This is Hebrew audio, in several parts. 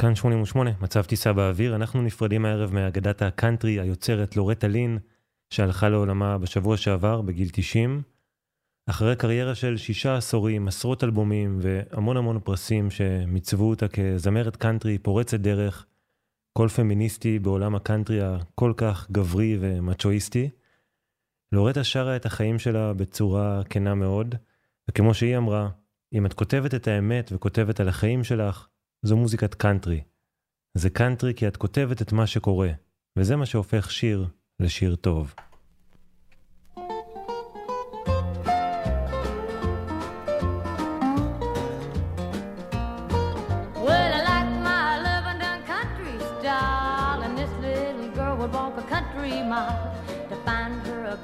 כאן 88, מצב טיסה באוויר, אנחנו נפרדים הערב מאגדת הקאנטרי היוצרת לורטה לין, שהלכה לעולמה בשבוע שעבר, בגיל 90. אחרי קריירה של שישה עשורים, עשרות אלבומים והמון המון פרסים שמיצבו אותה כזמרת קאנטרי פורצת דרך, קול פמיניסטי בעולם הקאנטרי הכל כך גברי ומצ'ואיסטי. לורטה שרה את החיים שלה בצורה כנה מאוד, וכמו שהיא אמרה, אם את כותבת את האמת וכותבת על החיים שלך, זו מוזיקת קאנטרי. זה קאנטרי כי את כותבת את מה שקורה, וזה מה שהופך שיר לשיר טוב.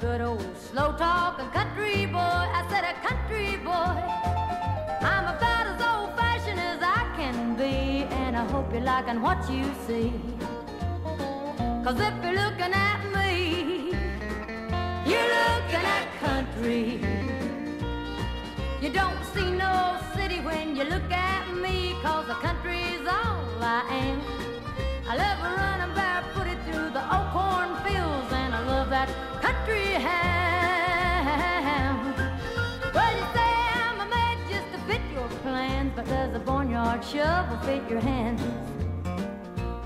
good old slow talking country boy. I said a country boy. Hope you're liking what you see. Cause if you're looking at me, you're looking at country. You don't see no city when you look at me, cause the country's all I am. I love running barefooted through the old cornfields, and I love that country ham. But does a barnyard shovel fit your hands?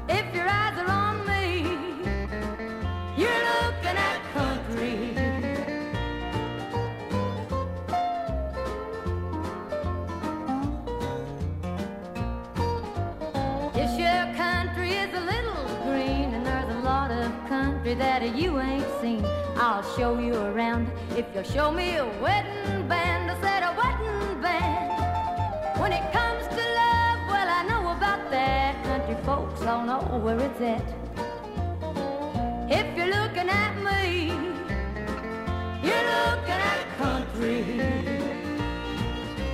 If your eyes are on me, you're looking at country. This your country is a little green, and there's a lot of country that you ain't seen. I'll show you around if you'll show me a wedding band. I said a wedding band. When it comes to love, well, I know about that. Country folks all know where it's at. If you're looking at me, you're looking at country.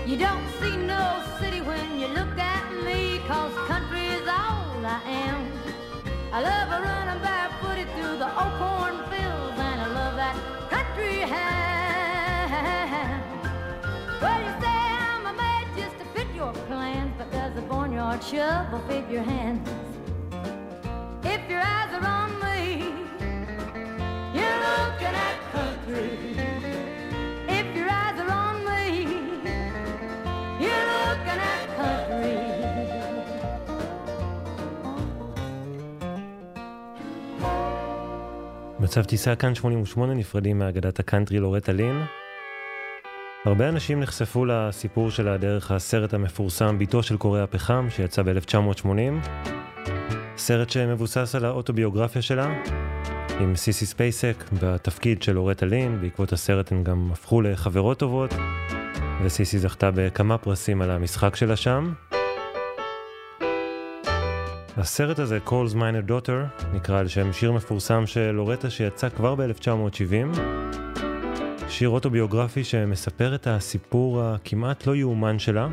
You don't see no city when you look at me, cause country is all I am. I love a running barefooted through the old cornfields, and I love that country ham. Well, you say your plans, but does the barnyard shovel fit your hands? If your eyes are on me, you're looking at country. If your eyes are on me, you're looking at country. מצב טיסה כאן 88 נפרדים מאגדת הקאנטרי לורטה לין. הרבה אנשים נחשפו לסיפור שלה דרך הסרט המפורסם ביתו של קורא הפחם שיצא ב-1980. סרט שמבוסס על האוטוביוגרפיה שלה, עם סיסי ספייסק בתפקיד של לורטה לין, בעקבות הסרט הן גם הפכו לחברות טובות, וסיסי זכתה בכמה פרסים על המשחק שלה שם. הסרט הזה, Cole's Minor Daughter, נקרא על שם שיר מפורסם של לורטה שיצא כבר ב-1970. שיר אוטוביוגרפי שמספר את הסיפור הכמעט לא יאומן שלה,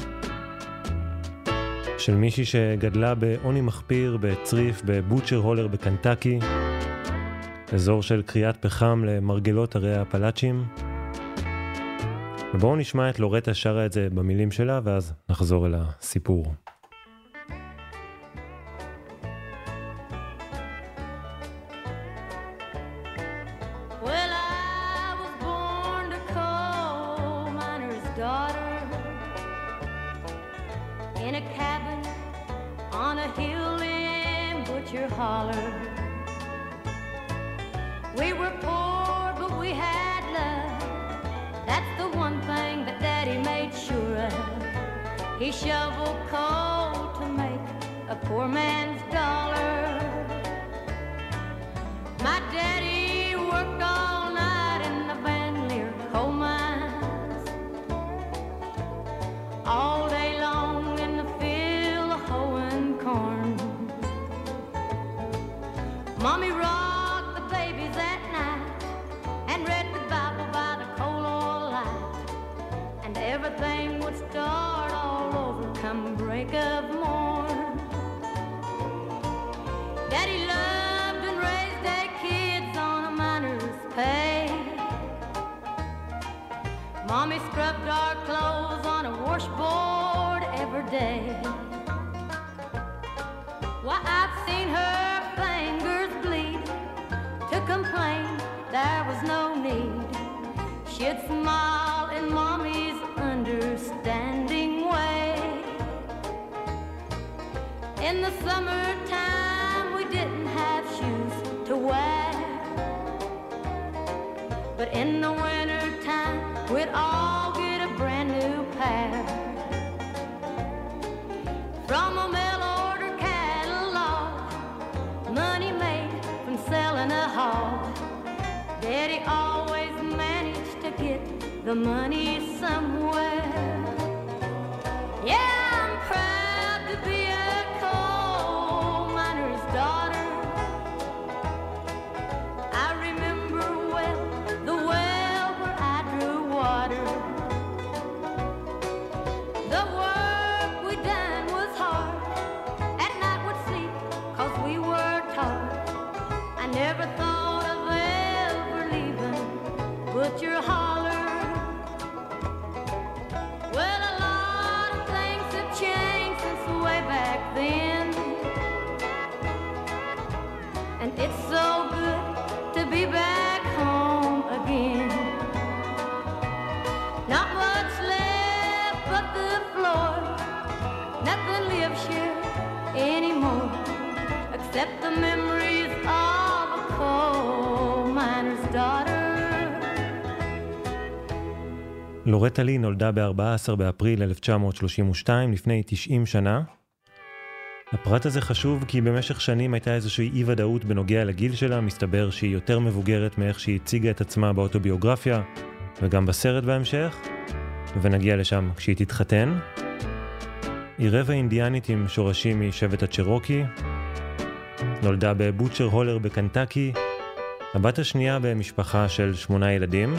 של מישהי שגדלה בעוני מחפיר בצריף בבוטשר הולר בקנטקי, אזור של קריאת פחם למרגלות הרי הפלאצ'ים. ובואו נשמע את לורטה שרה את זה במילים שלה, ואז נחזור אל הסיפור. In a cabin on a hill in Butcher Holler. We were poor, but we had love. That's the one thing that Daddy made sure of. He shoveled coal to make a poor man's dollar. My daddy day. Why, I've seen her fingers bleed. To complain, there was no need. She'd smile in mommy's understanding way. In the summertime, we didn't have shoes to wear. But in the wintertime, we'd all Daddy always managed to get the money somewhere. Yeah, לורטה לי נולדה ב-14 באפריל 1932, לפני 90 שנה. הפרט הזה חשוב כי במשך שנים הייתה איזושהי אי ודאות בנוגע לגיל שלה, מסתבר שהיא יותר מבוגרת מאיך שהיא הציגה את עצמה באוטוביוגרפיה, וגם בסרט בהמשך, ונגיע לשם כשהיא תתחתן. היא רבע אינדיאנית עם שורשים משבט הצ'רוקי, נולדה בבוטשר הולר בקנטקי, הבת השנייה במשפחה של שמונה ילדים.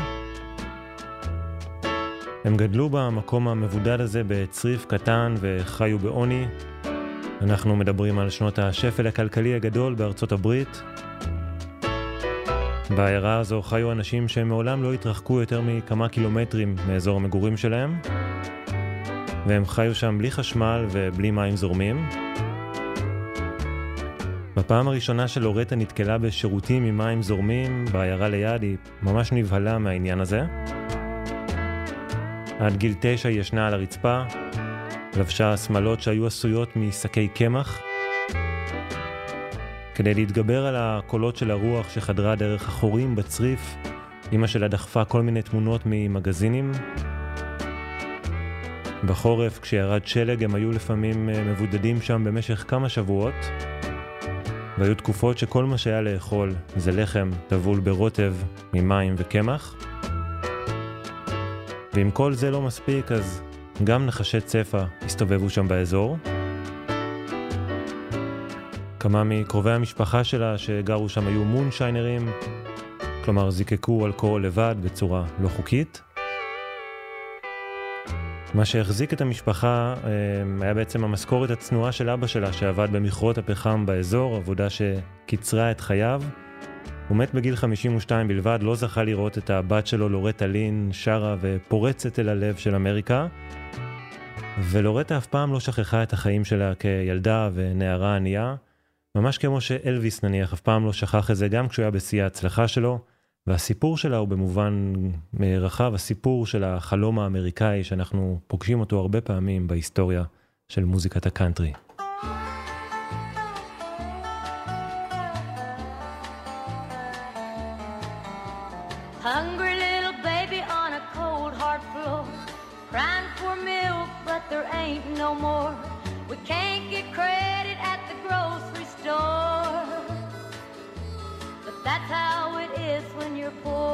הם גדלו במקום המבודד הזה בצריף קטן וחיו בעוני. אנחנו מדברים על שנות השפל הכלכלי הגדול בארצות הברית. בעיירה הזו חיו אנשים שמעולם לא התרחקו יותר מכמה קילומטרים מאזור המגורים שלהם, והם חיו שם בלי חשמל ובלי מים זורמים. בפעם הראשונה שלורטה נתקלה בשירותים עם מים זורמים בעיירה ליד, היא ממש נבהלה מהעניין הזה. עד גיל תשע היא ישנה על הרצפה, לבשה שמלות שהיו עשויות משקי קמח. כדי להתגבר על הקולות של הרוח שחדרה דרך החורים בצריף, אמא שלה דחפה כל מיני תמונות ממגזינים. בחורף, כשירד שלג, הם היו לפעמים אה, מבודדים שם במשך כמה שבועות, והיו תקופות שכל מה שהיה לאכול זה לחם טבול ברוטב ממים וקמח. ואם כל זה לא מספיק, אז גם נחשי צפה הסתובבו שם באזור. כמה מקרובי המשפחה שלה שגרו שם היו מונשיינרים, כלומר זיקקו אלכוהול לבד בצורה לא חוקית. מה שהחזיק את המשפחה אה, היה בעצם המשכורת הצנועה של אבא שלה שעבד במכרות הפחם באזור, עבודה שקיצרה את חייו. הוא מת בגיל 52 בלבד, לא זכה לראות את הבת שלו, לורטה לין, שרה ופורצת אל הלב של אמריקה. ולורטה אף פעם לא שכחה את החיים שלה כילדה ונערה ענייה, ממש כמו שאלוויס נניח אף פעם לא שכח את זה גם כשהוא היה בשיא ההצלחה שלו, והסיפור שלה הוא במובן רחב הסיפור של החלום האמריקאי שאנחנו פוגשים אותו הרבה פעמים בהיסטוריה של מוזיקת הקאנטרי. support.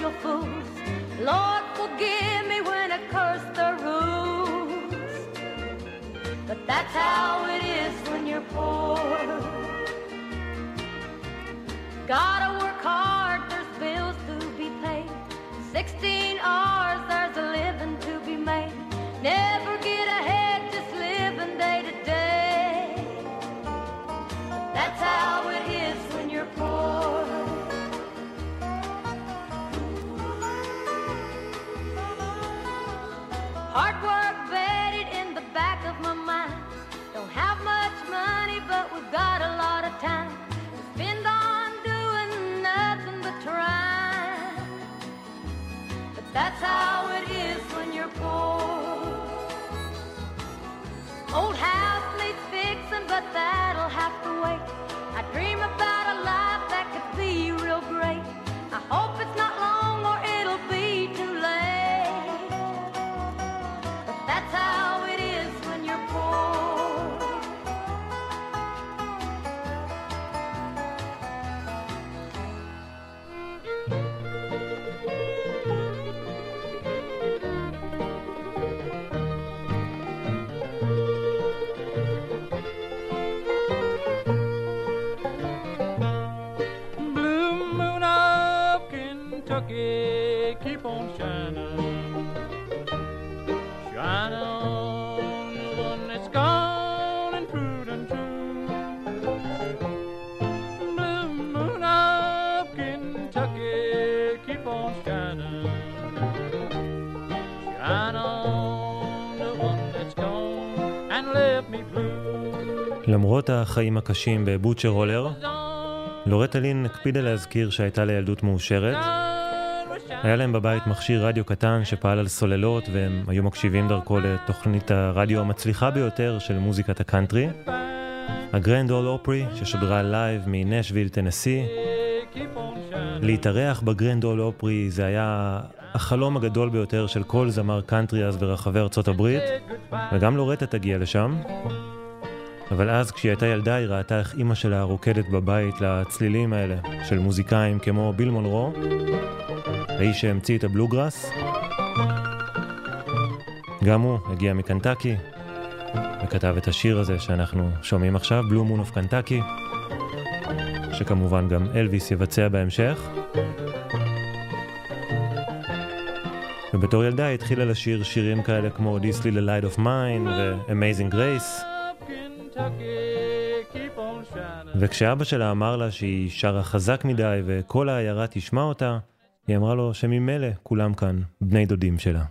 your fools. Lord, forgive me when I curse the rules. But that's how it is when you're poor. Gotta work hard, there's bills to be paid. Sixteen hours got a lot of time to spend on doing nothing but trying. But that's how it is when you're poor. Old house needs fixing, but that'll have to wait. I dream about a life that could be למרות החיים הקשים בבוצ'ר הולר, לורטה לין הקפידה להזכיר שהייתה לה ילדות מאושרת. היה להם בבית מכשיר רדיו קטן שפעל על סוללות והם היו מקשיבים דרכו לתוכנית הרדיו המצליחה ביותר של מוזיקת הקאנטרי, הגרנד אול אופרי ששודרה live מנשוויל, טנסי. להתארח בגרנד אול אופרי זה היה החלום הגדול ביותר של כל זמר קאנטרי אז ברחבי ארצות הברית, וגם לורטה תגיע לשם. אבל אז כשהיא הייתה ילדה היא ראתה איך אימא שלה רוקדת בבית לצלילים האלה של מוזיקאים כמו ביל מונרו, האיש שהמציא את הבלוגראס. גם הוא הגיע מקנטקי וכתב את השיר הזה שאנחנו שומעים עכשיו, בלו מון אוף קנטקי, שכמובן גם אלוויס יבצע בהמשך. ובתור ילדה היא התחילה לשיר שירים כאלה כמו This Little Light of Mine ו-Amazing Grace. וכשאבא שלה אמר לה שהיא שרה חזק מדי וכל העיירה תשמע אותה, היא אמרה לו שממילא כולם כאן בני דודים שלה.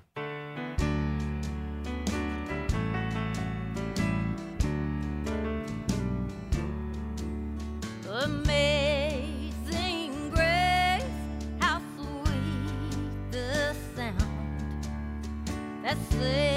Amazing grace, how sweet the sound that saved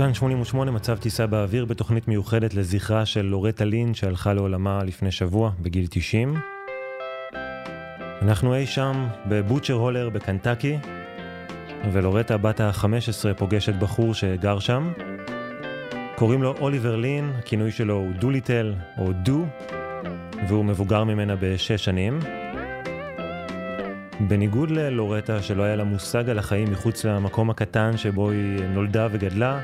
כאן 88 מצב טיסה באוויר בתוכנית מיוחדת לזכרה של לורטה לין שהלכה לעולמה לפני שבוע בגיל 90. אנחנו אי שם בבוטשר הולר בקנטקי, ולורטה בת ה-15 פוגשת בחור שגר שם. קוראים לו אוליבר לין, הכינוי שלו הוא דוליטל או דו, והוא מבוגר ממנה בשש שנים. בניגוד ללורטה, שלא היה לה מושג על החיים מחוץ למקום הקטן שבו היא נולדה וגדלה,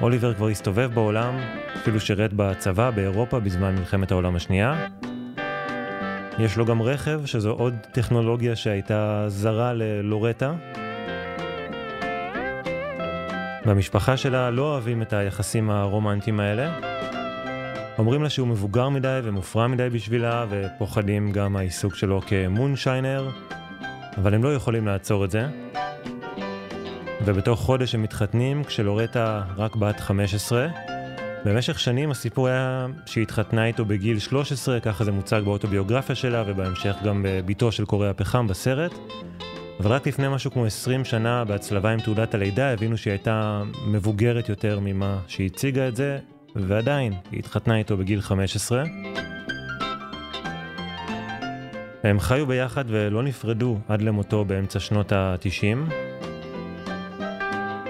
אוליבר כבר הסתובב בעולם, אפילו שירת בצבא באירופה בזמן מלחמת העולם השנייה. יש לו גם רכב, שזו עוד טכנולוגיה שהייתה זרה ללורטה. במשפחה שלה לא אוהבים את היחסים הרומנטיים האלה. אומרים לה שהוא מבוגר מדי ומופרע מדי בשבילה, ופוחדים גם מהעיסוק שלו כמונשיינר, אבל הם לא יכולים לעצור את זה. ובתוך חודש הם מתחתנים, כשלורטה רק בת 15. במשך שנים הסיפור היה שהיא התחתנה איתו בגיל 13, ככה זה מוצג באוטוביוגרפיה שלה, ובהמשך גם בביתו של קורא הפחם בסרט. אבל רק לפני משהו כמו 20 שנה, בהצלבה עם תעודת הלידה, הבינו שהיא הייתה מבוגרת יותר ממה שהיא הציגה את זה, ועדיין, היא התחתנה איתו בגיל 15. הם חיו ביחד ולא נפרדו עד למותו באמצע שנות ה-90.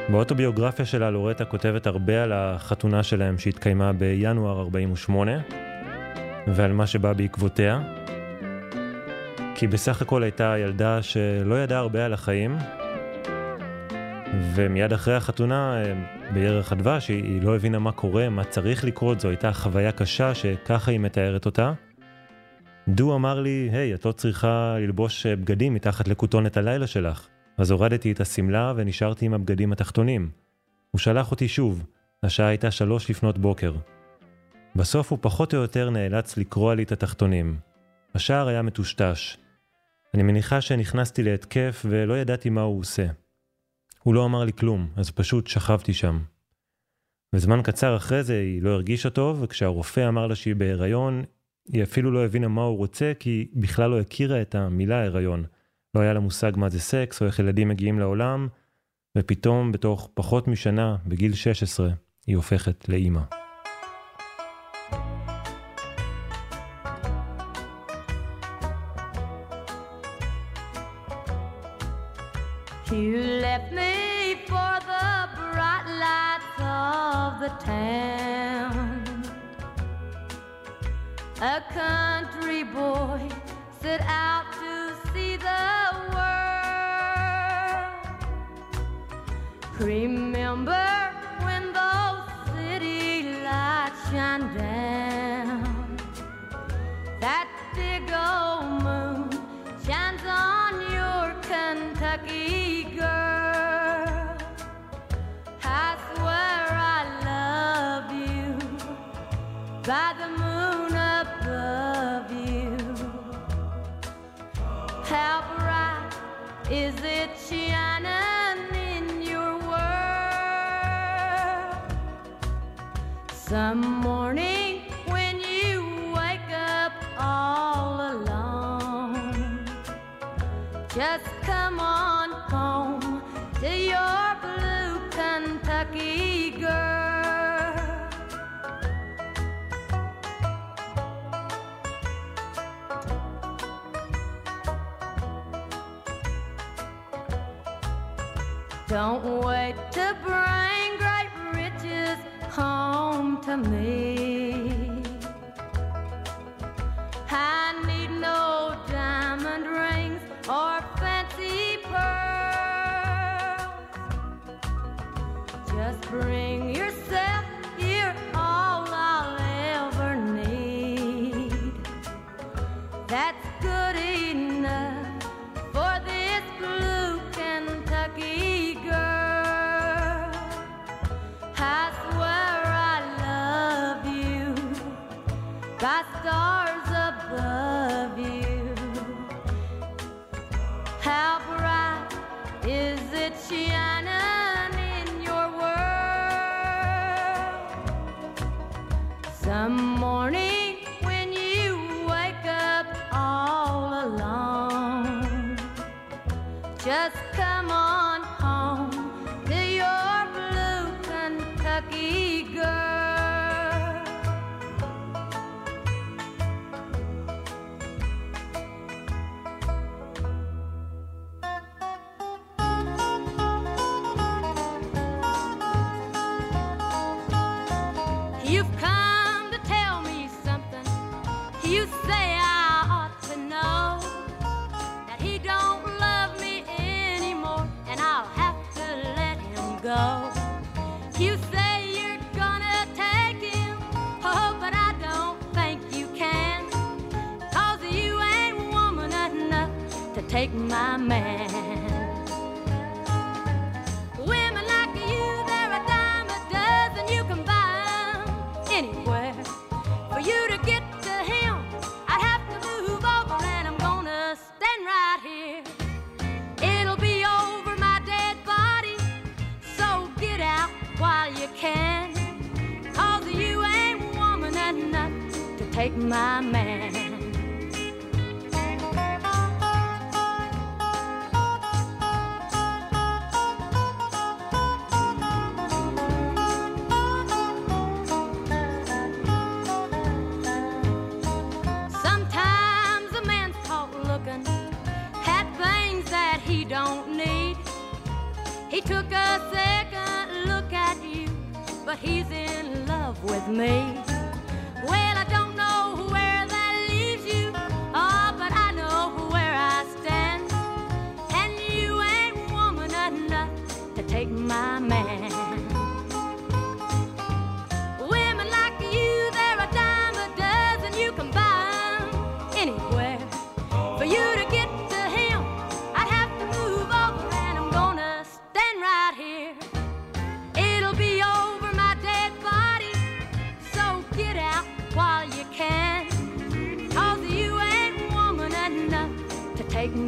באוטוביוגרפיה שלה לורטה כותבת הרבה על החתונה שלהם שהתקיימה בינואר 48, ועל מה שבא בעקבותיה. כי בסך הכל הייתה ילדה שלא ידעה הרבה על החיים, ומיד אחרי החתונה, בירח הדבש, היא לא הבינה מה קורה, מה צריך לקרות, זו הייתה חוויה קשה שככה היא מתארת אותה. דו אמר לי, היי, את לא צריכה ללבוש בגדים מתחת לכותונת הלילה שלך. אז הורדתי את השמלה ונשארתי עם הבגדים התחתונים. הוא שלח אותי שוב, השעה הייתה שלוש לפנות בוקר. בסוף הוא פחות או יותר נאלץ לקרוע לי את התחתונים. השער היה מטושטש. אני מניחה שנכנסתי להתקף ולא ידעתי מה הוא עושה. הוא לא אמר לי כלום, אז פשוט שכבתי שם. וזמן קצר אחרי זה היא לא הרגישה טוב, וכשהרופא אמר לה שהיא בהיריון, היא אפילו לא הבינה מה הוא רוצה, כי בכלל לא הכירה את המילה הריון. לא היה לה מושג מה זה סקס או איך ילדים מגיעים לעולם, ופתאום בתוך פחות משנה, בגיל 16, היא הופכת לאימא. A country boy set out to see the Remember when those city lights shine down? That big old moon shines on your Kentucky girl. I swear I love you by the moon above you. How bright is it Some morning when you wake up all alone, just come on home to your blue Kentucky girl. Don't wait to bring amazing.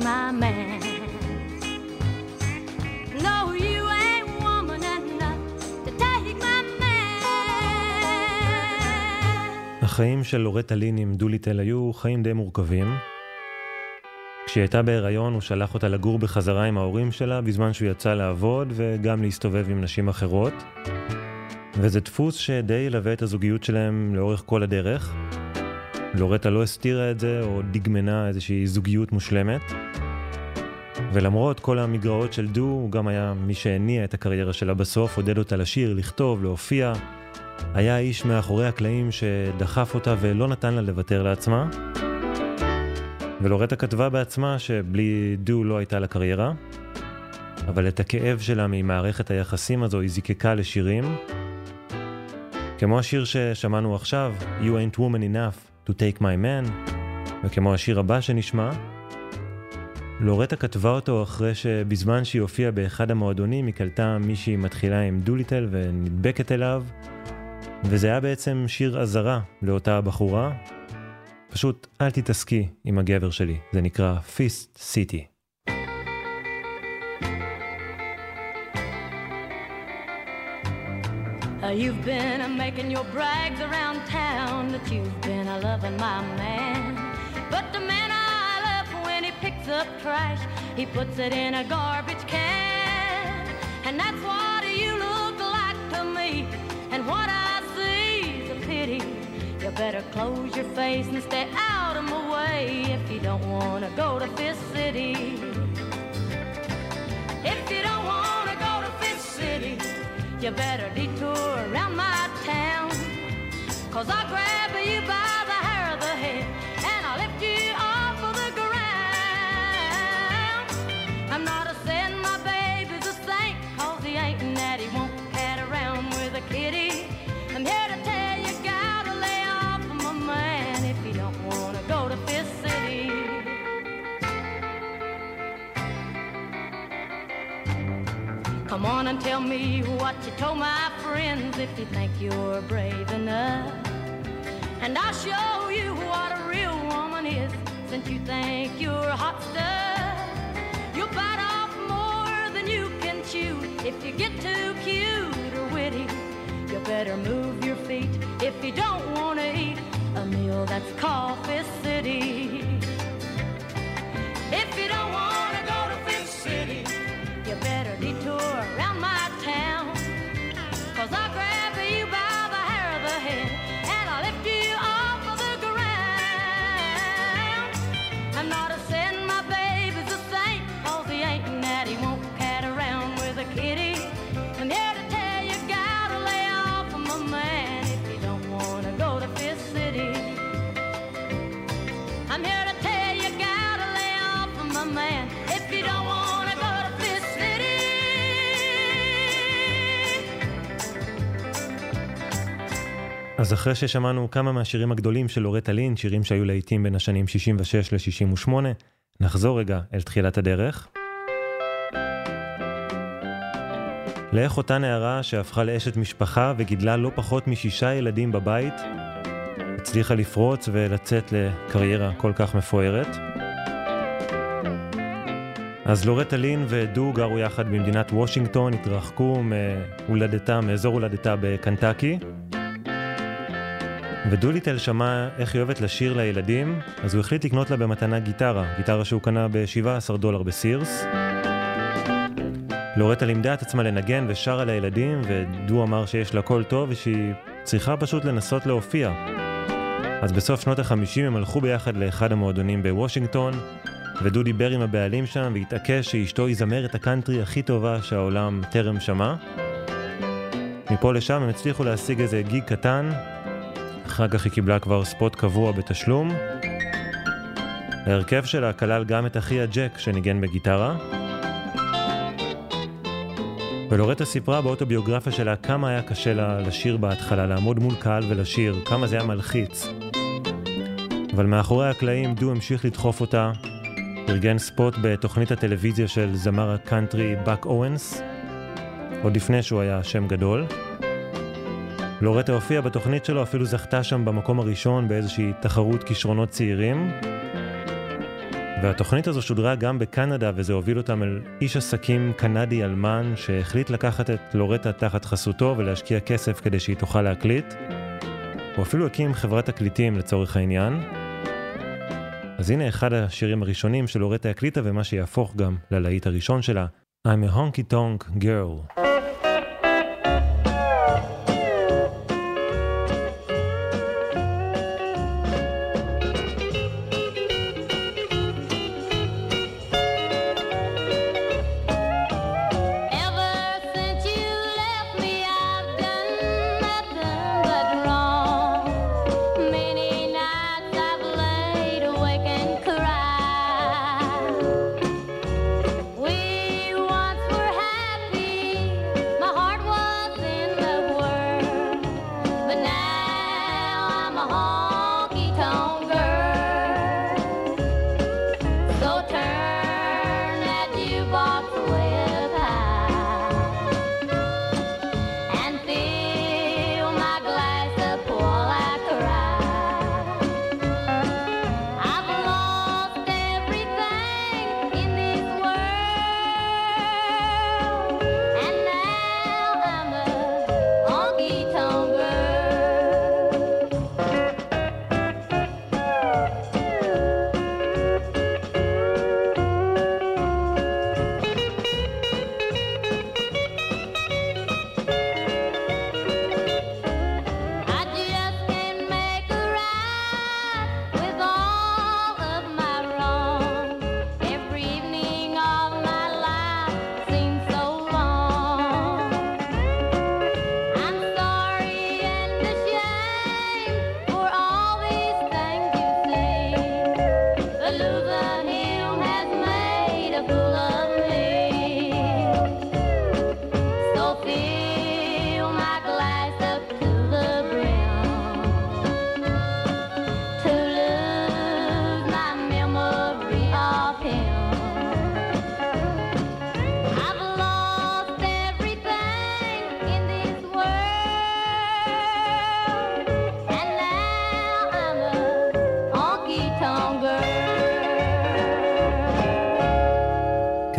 My man. החיים של לורטה לין עם דוליטל היו חיים די מורכבים. כשהיא הייתה בהיריון הוא שלח אותה לגור בחזרה עם ההורים שלה בזמן שהוא יצא לעבוד וגם להסתובב עם נשים אחרות. וזה דפוס שדי ילווה את הזוגיות שלהם לאורך כל הדרך. לורטה לא הסתירה את זה או דגמנה איזושהי זוגיות מושלמת. ולמרות כל המגרעות של דו, הוא גם היה מי שהניע את הקריירה שלה בסוף, עודד אותה לשיר, לכתוב, להופיע. היה האיש מאחורי הקלעים שדחף אותה ולא נתן לה לוותר לעצמה. ולורטה כתבה בעצמה שבלי דו לא הייתה לה קריירה, אבל את הכאב שלה ממערכת היחסים הזו היא זיקקה לשירים. כמו השיר ששמענו עכשיו, You ain't woman enough to take my man, וכמו השיר הבא שנשמע, לורטה כתבה אותו אחרי שבזמן שהיא הופיעה באחד המועדונים היא קלטה מישהי מתחילה עם דוליטל ונדבקת אליו, וזה היה בעצם שיר אזהרה לאותה הבחורה. פשוט אל תתעסקי עם הגבר שלי, זה נקרא פיסט סיטי. Uh, you've been uh, making your brags around town that you've been a loving my man. Picks up trash, he puts it in a garbage can. And that's what you look like to me. And what I see is a pity. You better close your face and stay out of my way if you don't want to go to Fifth City. If you don't want to go to Fifth City, you better detour around my town. Cause I'll grab you by the hair of the head Come on and tell me what you told my friends if you think you're brave enough. And I'll show you what a real woman is since you think you're hot stuff. You'll bite off more than you can chew if you get too cute or witty. You better move your feet if you don't want to eat a meal that's Coffee City. אז אחרי ששמענו כמה מהשירים הגדולים של לורטה לין, שירים שהיו להיטים בין השנים 66 ל-68, נחזור רגע אל תחילת הדרך. לאיך אותה נערה שהפכה לאשת משפחה וגידלה לא פחות משישה ילדים בבית, הצליחה לפרוץ ולצאת לקריירה כל כך מפוארת. אז לורטה לין ודו גרו יחד במדינת וושינגטון, התרחקו מהולדתה, מאזור הולדתה בקנטקי. ודוליטל שמע איך היא אוהבת לשיר לילדים, אז הוא החליט לקנות לה במתנה גיטרה, גיטרה שהוא קנה ב-17 דולר בסירס. לורטה לימדה את עצמה לנגן ושרה לילדים, ודו אמר שיש לה קול טוב ושהיא צריכה פשוט לנסות להופיע. אז בסוף שנות ה-50 הם הלכו ביחד לאחד המועדונים בוושינגטון, ודו דיבר עם הבעלים שם והתעקש שאשתו היא זמרת הקאנטרי הכי טובה שהעולם טרם שמע. מפה לשם הם הצליחו להשיג איזה gig קטן, אחר כך היא קיבלה כבר spot קבוע בתשלום. ההרכב שלה כלל גם את אחיה ג'ק שניגן בגיטרה. ולורטה סיפרה באוטוביוגרפיה שלה כמה היה קשה לה לשיר בהתחלה, לעמוד מול קהל ולשיר, כמה זה היה מלחיץ. אבל מאחורי הקלעים דו המשיך לדחוף אותה, ארגן spot בתוכנית הטלוויזיה של זמר הקאנטרי באק אוונס, עוד לפני שהוא היה שם גדול. לורטה הופיעה בתוכנית שלו, אפילו זכתה שם במקום הראשון באיזושהי תחרות כישרונות צעירים. והתוכנית הזו שודרה גם בקנדה, וזה הוביל אותם אל איש עסקים קנדי אלמן, שהחליט לקחת את לורטה תחת חסותו ולהשקיע כסף כדי שהיא תוכל להקליט. הוא אפילו הקים חברת תקליטים לצורך העניין. אז הנה אחד השירים הראשונים שלורטה הקליטה ומה שיהפוך גם ללהיט הראשון שלה, I'm a honky tonk girl.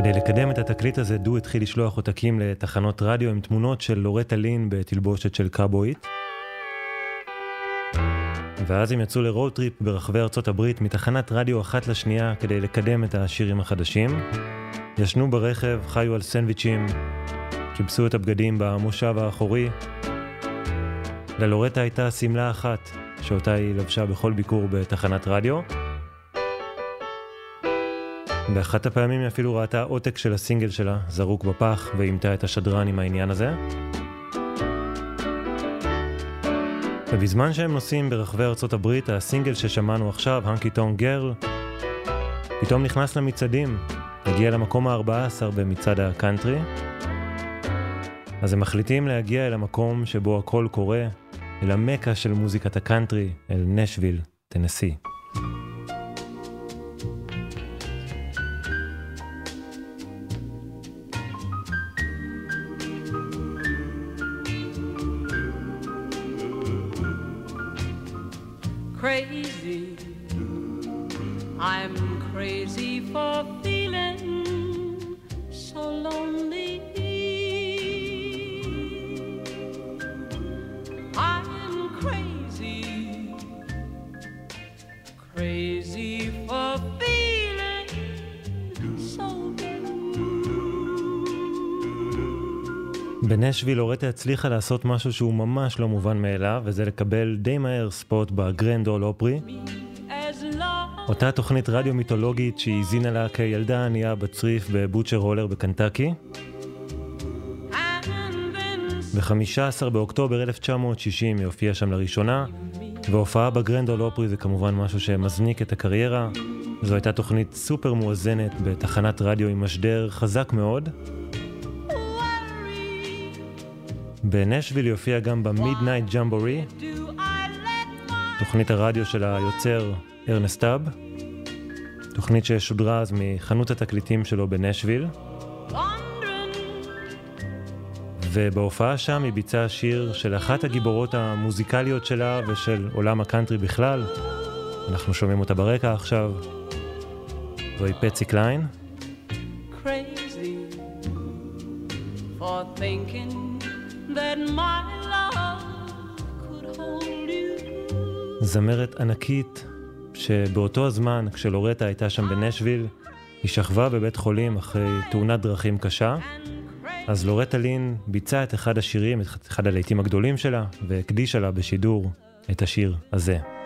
לקדם את התקליט הזה, דו התחיל לשלוח עותקים לתחנות רדיו עם תמונות של לורטה לין בתלבושת של קאובויית. ואז הם יצאו ל road trip ברחבי ארצות הברית מתחנת רדיו אחת לשנייה כדי לקדם את השירים החדשים. ישנו ברכב, חיו על סנדוויצ'ים, כיבסו את הבגדים במושב האחורי. ללורטה הייתה שמלה אחת, שאותה היא לבשה בכל ביקור בתחנת רדיו. באחת הפעמים היא אפילו ראתה עותק של הסינגל שלה, זרוק בפח, ועימתה את השדרן עם העניין הזה. ובזמן שהם נוסעים ברחבי ארצות הברית, הסינגל ששמענו עכשיו, Honky Tonk Girl, פתאום נכנס למצעדים, הגיע למקום ה-14 במצעד הקאנטרי. אז הם מחליטים להגיע אל המקום שבו הכל קורה, אל המכה של מוזיקת הקאנטרי, אל נשוויל, טנסי. בנשוויל לורטה הצליחה לעשות משהו שהוא ממש לא מובן מאליו, וזה לקבל די מהר spot בגרנד אול אופרי, אותה תוכנית רדיו מיתולוגית שהיא האזינה לה כילדה ענייה בצריף בבוטשר הולר בקנטקי. and then ב-15 באוקטובר 1960 היא הופיעה שם לראשונה, והופעה בגרנד אול אופרי זה כמובן משהו שמזניק את הקריירה. זו הייתה תוכנית סופר מואזנת בתחנת רדיו עם משדר חזק מאוד. בנשוויל היא הופיעה גם במידנייט ג'מבורי, תוכנית הרדיו של היוצר ארנסט טאב, תוכנית ששודרה אז מחנות התקליטים שלו בנשוויל, ובהופעה שם היא ביצעה שיר של אחת הגיבורות המוזיקליות שלה ושל עולם הקאנטרי בכלל. אנחנו שומעים אותה ברקע עכשיו. זוהי פצי קליין, crazy for thinking זמרת ענקית, שבאותו הזמן, כשלורטה הייתה שם בנשוויל, היא שכבה בבית חולים אחרי תאונת דרכים קשה. אז לורטה לין ביצעה את אחד השירים, את אחד הלהיטים הגדולים שלה, והקדישה לה בשידור את השיר הזה.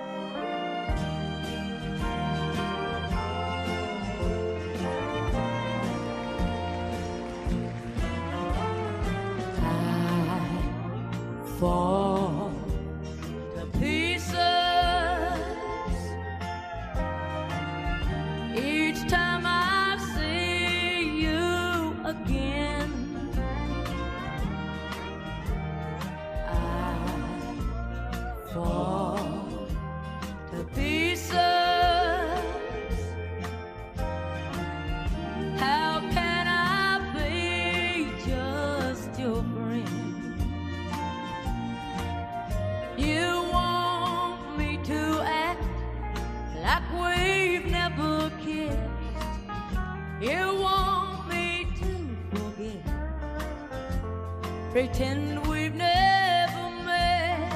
Pretend we've never met.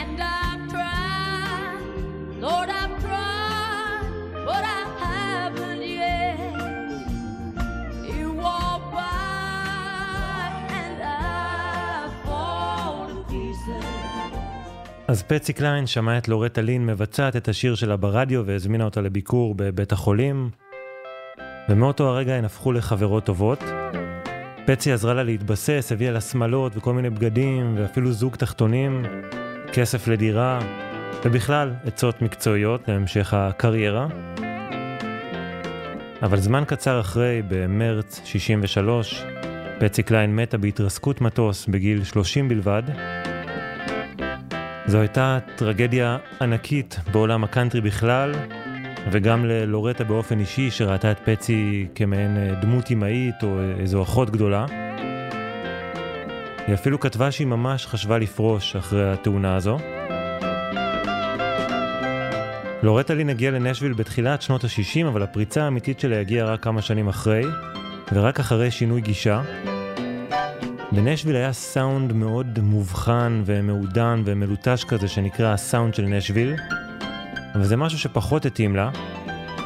And I've tried, Lord, I've tried, but I haven't yet. You walk by and I fall to pieces. אז פצי קליין שמעה את לורטה לין מבצעת את השיר שלה ברדיו והזמינה אותה לביקור בבית החולים. ומאותו הרגע הן הפכו לחברות טובות. פצי עזרה לה להתבסס, הביאה לה שמלות וכל מיני בגדים ואפילו זוג תחתונים, כסף לדירה, ובכלל עצות מקצועיות להמשך הקריירה. אבל זמן קצר אחרי, במרץ 63, פצי קליין מתה בהתרסקות מטוס בגיל 30 בלבד. זו הייתה טרגדיה ענקית בעולם הקאנטרי בכלל, וגם ללורטה באופן אישי, שראתה את פצי כמעין אה, דמות אמהית או אה, איזו אחות גדולה. היא אפילו כתבה שהיא ממש חשבה לפרוש אחרי התאונה הזו. לורטה לין הגיעה לנשוויל בתחילת שנות ה-60, אבל הפריצה האמיתית שלה הגיעה רק כמה שנים אחרי, ורק אחרי שינוי גישה. בנשוויל היה סאונד מאוד מובחן ומעודן ומלוטש כזה שנקרא הסאונד של נשוויל, אבל זה משהו שפחות התאים לה.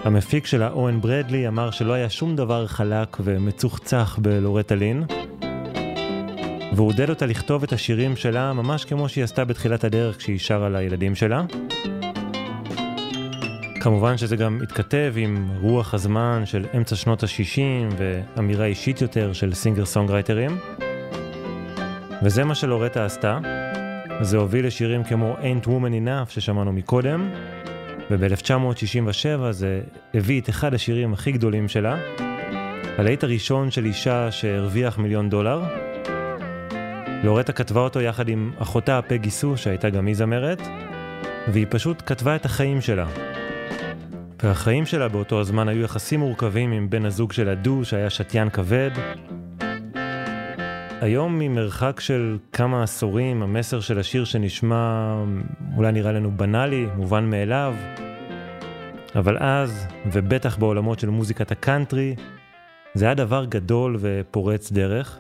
המפיק שלה, אורן ברדלי, אמר שלא היה שום דבר חלק ומצוחצח בלורטה לין, והוא עודד אותה לכתוב את השירים שלה ממש כמו שהיא עשתה בתחילת הדרך כשהיא שרה לילדים שלה. כמובן שזה גם התכתב עם רוח הזמן של אמצע שנות ה-60 ואמירה אישית יותר של סינגר סונגרייטרים. וזה מה שלורטה עשתה. זה הוביל לשירים כמו Ain't Woman Enough ששמענו מקודם, וב-1967 זה הביא את אחד השירים הכי גדולים שלה, הלהיט הראשון של אישה שהרוויח מיליון דולר. לורטה כתבה אותו יחד עם אחותה פגי סו, שהייתה גם היא זמרת, והיא פשוט כתבה את החיים שלה. והחיים שלה באותו הזמן היו יחסים מורכבים עם בן הזוג שלה דו, שהיה שתיין כבד. היום ממרחק של כמה עשורים, המסר של השיר שנשמע אולי נראה לנו בנאלי, מובן מאליו, אבל אז, ובטח בעולמות של מוזיקת הקאנטרי, זה היה דבר גדול ופורץ דרך.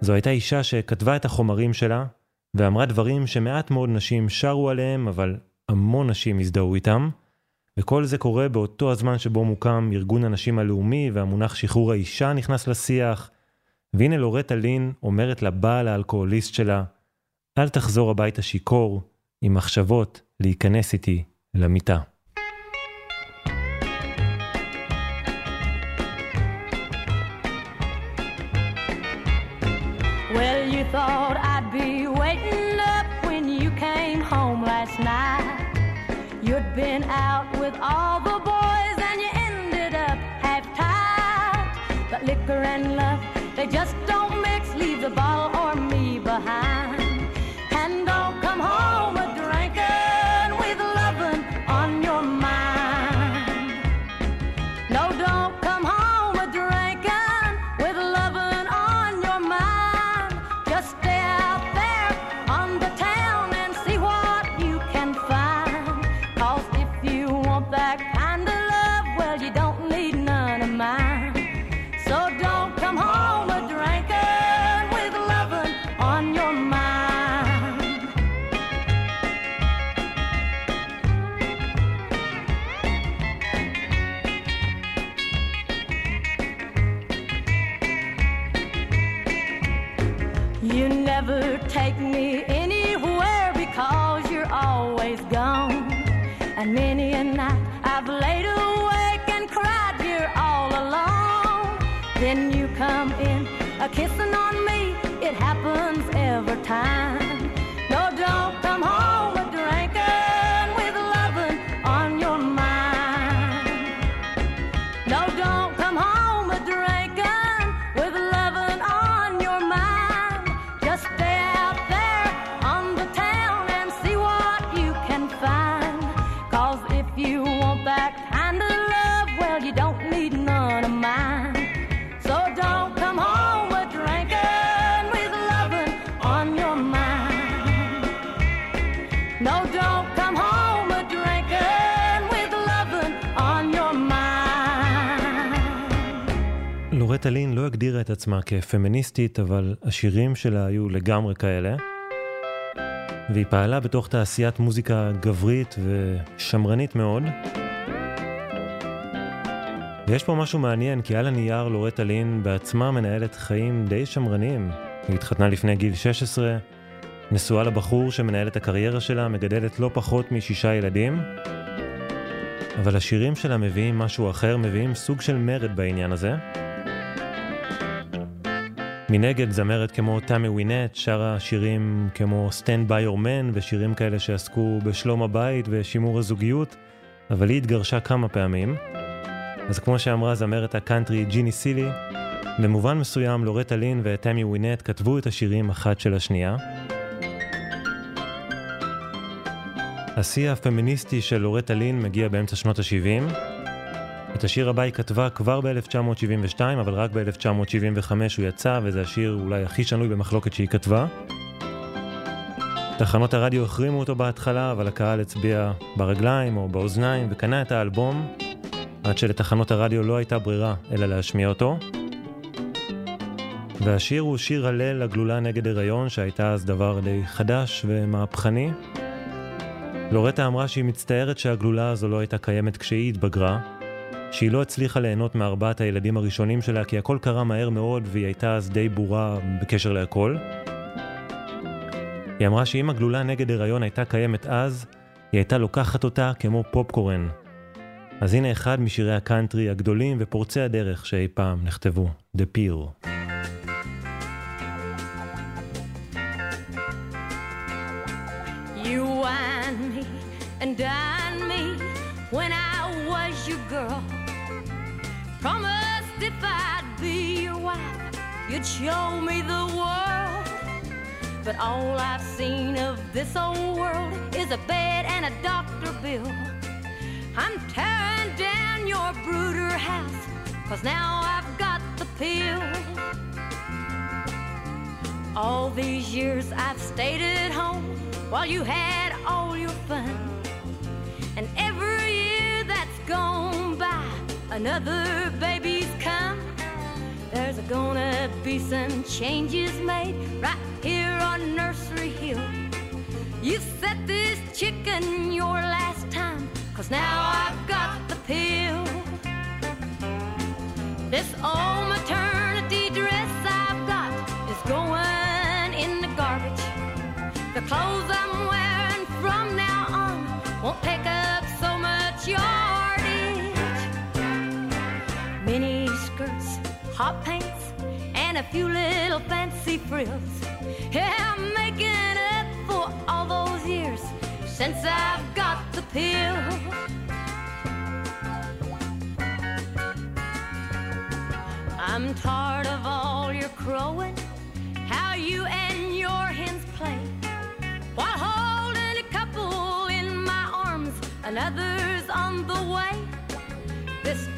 זו הייתה אישה שכתבה את החומרים שלה, ואמרה דברים שמעט מאוד נשים שרו עליהם, אבל המון נשים הזדהו איתם. וכל זה קורה באותו הזמן שבו מוקם ארגון הנשים הלאומי, והמונח שחרור האישה נכנס לשיח. והנה לורטה לין אומרת לבעל האלכוהוליסט שלה, אל תחזור הביתה שיכור, עם מחשבות להיכנס איתי למיטה. And love, they just don't mix. Leave the bottle or me behind. עצמה כפמיניסטית, אבל השירים שלה היו לגמרי כאלה. והיא פעלה בתוך תעשיית מוזיקה גברית ושמרנית מאוד. ויש פה משהו מעניין, כי על הנייר לורטה לין בעצמה מנהלת חיים די שמרניים. היא התחתנה לפני גיל 16, נשואה לבחור שמנהל את הקריירה שלה, מגדלת לא פחות משישה ילדים. אבל השירים שלה מביאים משהו אחר, מביאים סוג של מרד בעניין הזה. מנגד זמרת כמו תמי ווינט שרה שירים כמו Stand by your man ושירים כאלה שעסקו בשלום הבית ושימור הזוגיות, אבל היא התגרשה כמה פעמים. אז כמו שאמרה זמרת הקאנטרי ג'יני סילי, במובן מסוים לורטה לין ותמי ווינט כתבו את השירים אחת של השנייה. השיא הפמיניסטי של לורטה לין מגיע באמצע שנות ה-70. את השיר הבא היא כתבה כבר ב-1972, אבל רק ב-1975 הוא יצא, וזה השיר אולי הכי שנוי במחלוקת שהיא כתבה. תחנות הרדיו החרימו אותו בהתחלה, אבל הקהל הצביע ברגליים או באוזניים וקנה את האלבום, עד שלתחנות הרדיו לא הייתה ברירה אלא להשמיע אותו. והשיר הוא שיר הלל לגלולה נגד הריון, שהייתה אז דבר די חדש ומהפכני. לורטה אמרה שהיא מצטערת שהגלולה הזו לא הייתה קיימת כשהיא התבגרה, שהיא לא הצליחה ליהנות מארבעת הילדים הראשונים שלה כי הכל קרה מהר מאוד והיא הייתה אז די בורה בקשר להכל. היא אמרה שאם הגלולה נגד הריון הייתה קיימת אז, היא הייתה לוקחת אותה כמו פופקורן. אז הנה אחד משירי הקאנטרי הגדולים ופורצי הדרך שאי פעם נכתבו, The Peel. You'd show me the world. But all I've seen of this old world is a bed and a doctor bill. I'm tearing down your brooder house, cause now I've got the pill. All these years I've stayed at home while you had all your fun. And every year that's gone by, another. There's gonna be some changes made right here on Nursery Hill. You set this chicken your last time, cause now I've got the pill. This old maternity dress I've got is going in the garbage. The clothes I'm wearing from now on won't take up so much yardage. Hot pants, and a few little fancy frills. Yeah, I'm making up for all those years since I've got the pill. I'm tired of all your crowing, how you and your hens play. While holding a couple in my arms, another's on the way.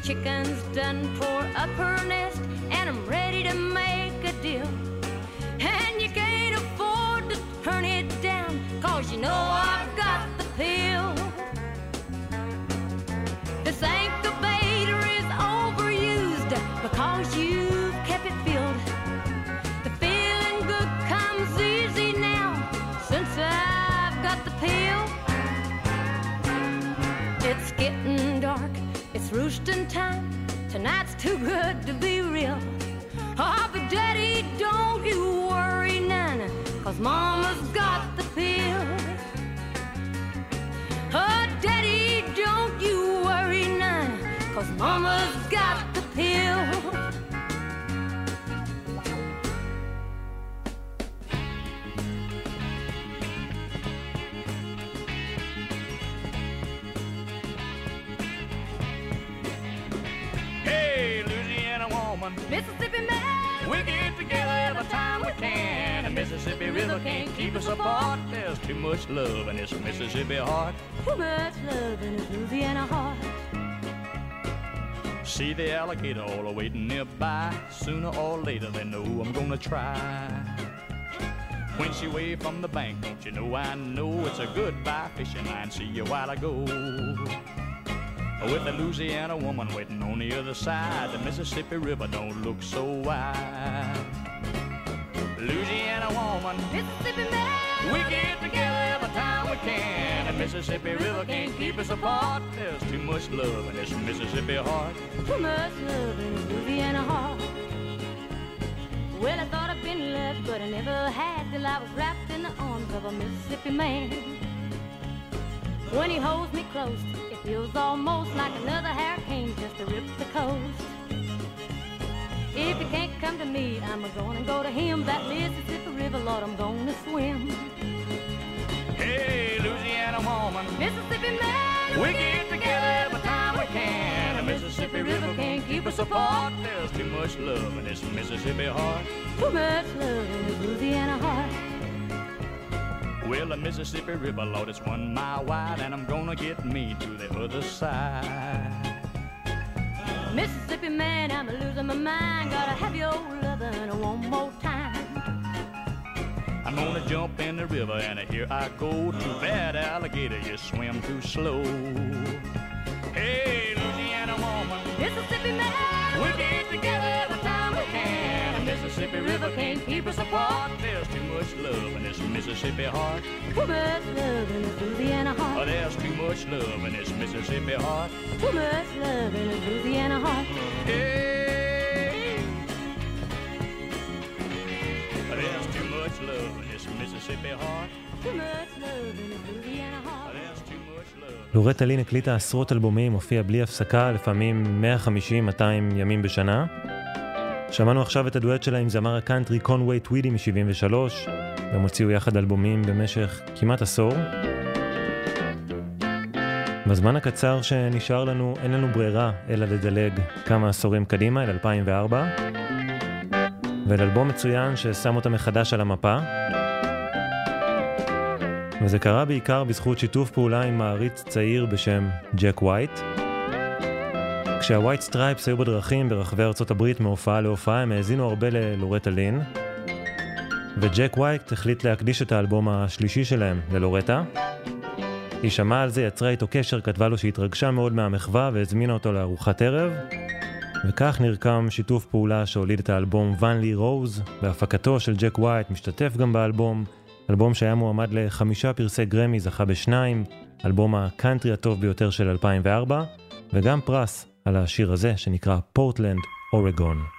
Chicken's done tore up her nest, and I'm ready to make a deal. And you can't afford to turn it down, cause you know I've got it's roosting time. Tonight's too good to be real. Oh, but Daddy, don't you worry none, cause Mama's got the pill. Oh, Daddy, don't you worry none, cause Mama's got the woman, Mississippi man, we get together every time we can. The Mississippi River can't keep us apart. There's too much love in this Mississippi heart. too much love in his Louisiana heart. See the alligator all waiting nearby. Sooner or later they know I'm gonna try. When she waved from the bank, don't you know I know it's a goodbye fishing line. See you while I go. With a Louisiana woman waiting on the other side, the Mississippi River don't look so wide. Louisiana woman, Mississippi man, we get together every time we can. The Mississippi River can't keep us apart. There's too much love in this Mississippi heart. too much love in his Louisiana heart. Well, I thought I'd been left, but I never had till I was wrapped in the arms of a Mississippi man. When he holds me close, feels almost like another hurricane just to rip the coast. If you can't come to me, I'm gonna go to him. That Mississippi River, Lord, I'm gonna swim. Hey, Louisiana woman, Mississippi man, we get together every time we can. The Mississippi River can't keep us apart. There's too much love in this Mississippi heart. too much love in his Louisiana heart. Well, the Mississippi River, Lord, it's one mile wide, and I'm gonna get me to the other side. Mississippi man, I'm losing my mind. Gotta have your lovin' one more time. I'm gonna jump in the river, and here I go. Too bad, alligator, you swim too slow. Hey, Louisiana woman, Mississippi man, we get together every time we can. The Mississippi River can't keep us apart. There's much love in this Mississippi heart. too much love in his Louisiana Oh, heart. there's too much love in this Mississippi heart. Too much love in his Louisiana heart. Hey, there's too much love in this Mississippi heart. Too much love in his Louisiana heart. There's too. לורטה לין הקליטה עשרות אלבומים, הופיעה בלי הפסקה, לפעמים 150-200 ימים בשנה. שמענו עכשיו את הדואט שלה עם זמר הקאנטרי קונווי טוויטי מ-73, והם הוציאו יחד אלבומים במשך כמעט עשור. בזמן הקצר שנשאר לנו, אין לנו ברירה אלא לדלג כמה עשורים קדימה, אל 2004, ואל אלבום מצוין ששם אותה מחדש על המפה. וזה קרה בעיקר בזכות שיתוף פעולה עם מעריץ צעיר בשם ג'ק ווייט. כשהווייט סטרייפס היו בדרכים ברחבי ארצות הברית מהופעה להופעה, הם האזינו הרבה ללורטה לין, וג'ק ווייט החליט להקדיש את האלבום השלישי שלהם ללורטה. היא שמעה על זה, יצרה איתו קשר, כתבה לו שהתרגשה מאוד מהמחווה והזמינה אותו לארוחת ערב, וכך נרקם שיתוף פעולה שהוליד את האלבום Van Lear Rose, בהפקתו של ג'ק ווייט, משתתף גם באלבום, אלבום שהיה מועמד לחמישה פרסי גרמי, זכה בשניים, אלבום הקאנטרי הטוב ביותר של 2004, וגם פרס על השיר הזה שנקרא פורטלנד, אורגון.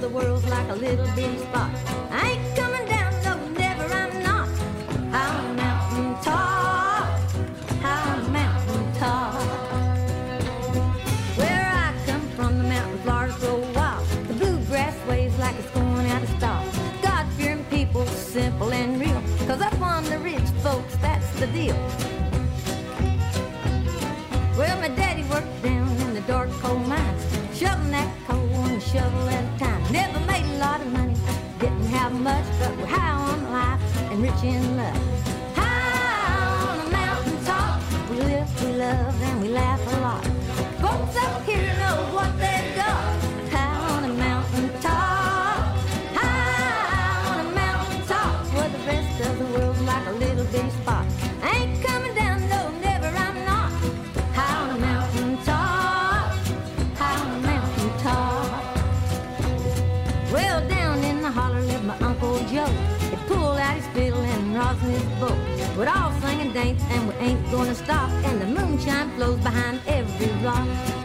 the world's like a little blue spot. I ain't coming down, no, never, I'm not. I'm a mountain top, I'm a mountain top. Where I come from, the mountain flowers grow wild. The bluegrass waves like it's going out of style. God-fearing people, simple and real. Cause up on the ridge, folks, that's the deal. Well, my daddy worked down in the dark coal mines, shoveling that coal one shovel at a time much, but we're high on life and rich in love. Ain't gonna stop. And the moonshine flows behind every rock.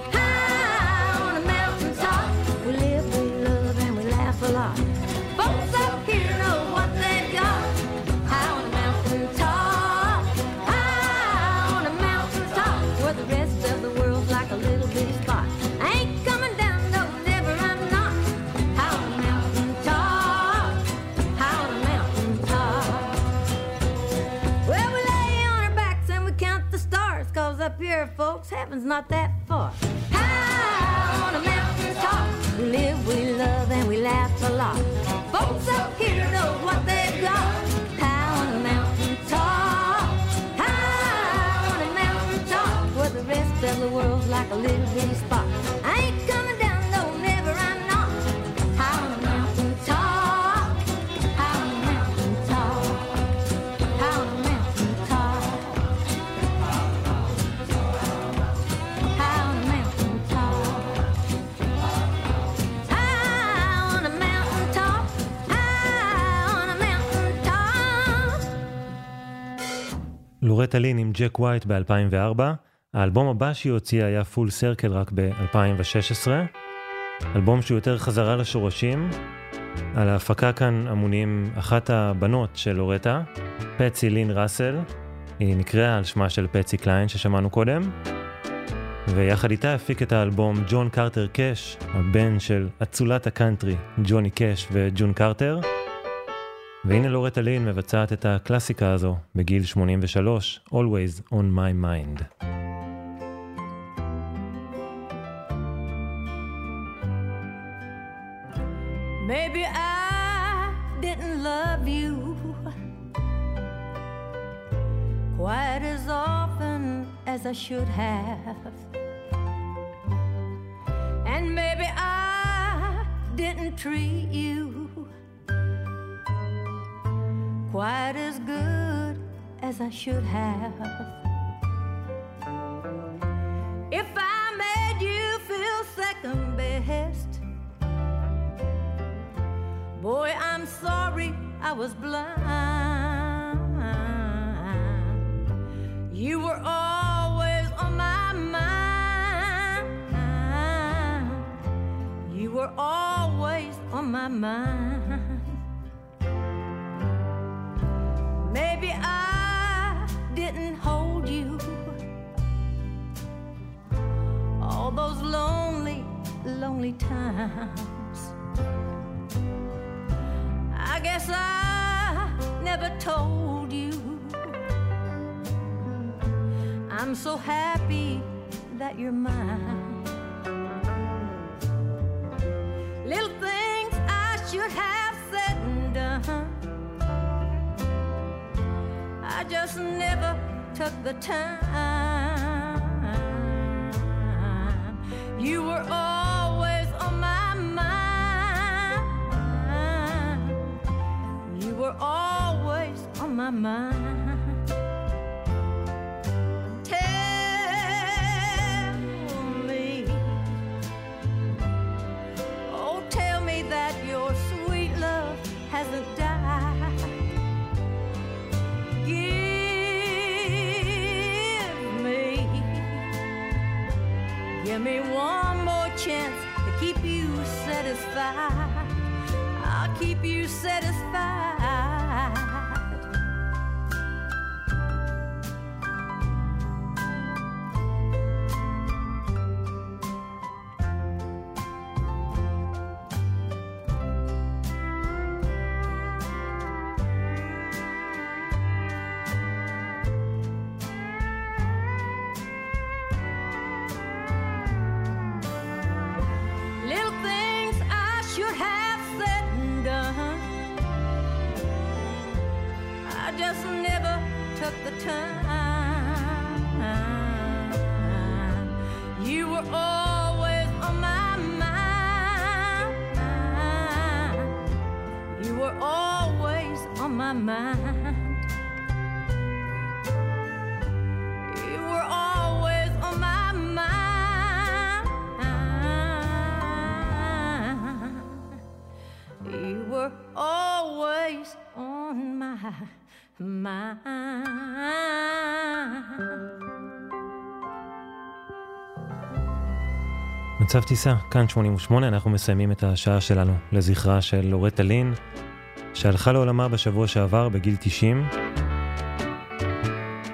Folks, heaven's not that far. High on a mountaintop, we live, we love, and we laugh a lot. Folks up לורטה לין עם ג'ק ווייט ב-2004. האלבום הבא שהיא הוציאה היה Full Circle רק ב-2016. אלבום שהוא יותר חזרה לשורשים. על ההפקה כאן אמונה אחת הבנות של לורטה, פצי לין ראסל. היא נקראה על שמה של פצי קליין ששמענו קודם. ויחד איתה הפיק את האלבום ג'ון קרטר קאש, הבן של אצולת הקאנטרי, ג'וני קאש וג'ון קרטר. והנה לורטה לין מבצעת את הקלאסיקה הזו בגיל 83, Always on my mind. Maybe I didn't love you quite as often as I should have. And maybe I didn't treat you quite as good as I should have. If I made you feel second best, Boy, I'm sorry I was blind. You were always on my mind. You were always on my mind. Times. I guess I never told you. I'm so happy that you're mine. Little things I should have said and done. I just never took the time. Mind. Took the time. You were always on my mind. You were always on my mind. מצב טיסה, כאן 88, אנחנו מסיימים את השעה שלנו לזכרה של לורטה לין, שהלכה לעולמה בשבוע שעבר בגיל 90.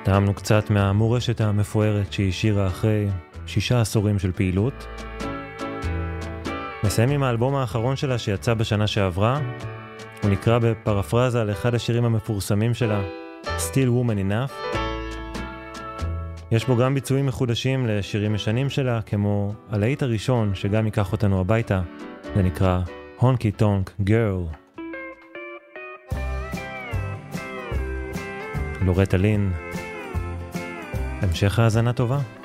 טעמנו קצת מהמורשת המפוארת שהיא השאירה אחרי שישה עשורים של פעילות. נסיים עם האלבום האחרון שלה שיצא בשנה שעברה. הוא נקרא בפרפרזה לאחד השירים המפורסמים שלה, Still Woman Enough. יש בו גם ביצועים מחודשים לשירים ישנים שלה, כמו הלהיט הראשון שגם ייקח אותנו הביתה, זה נקרא הונקי טונק גרל. לורטה לין, המשך האזנה טובה.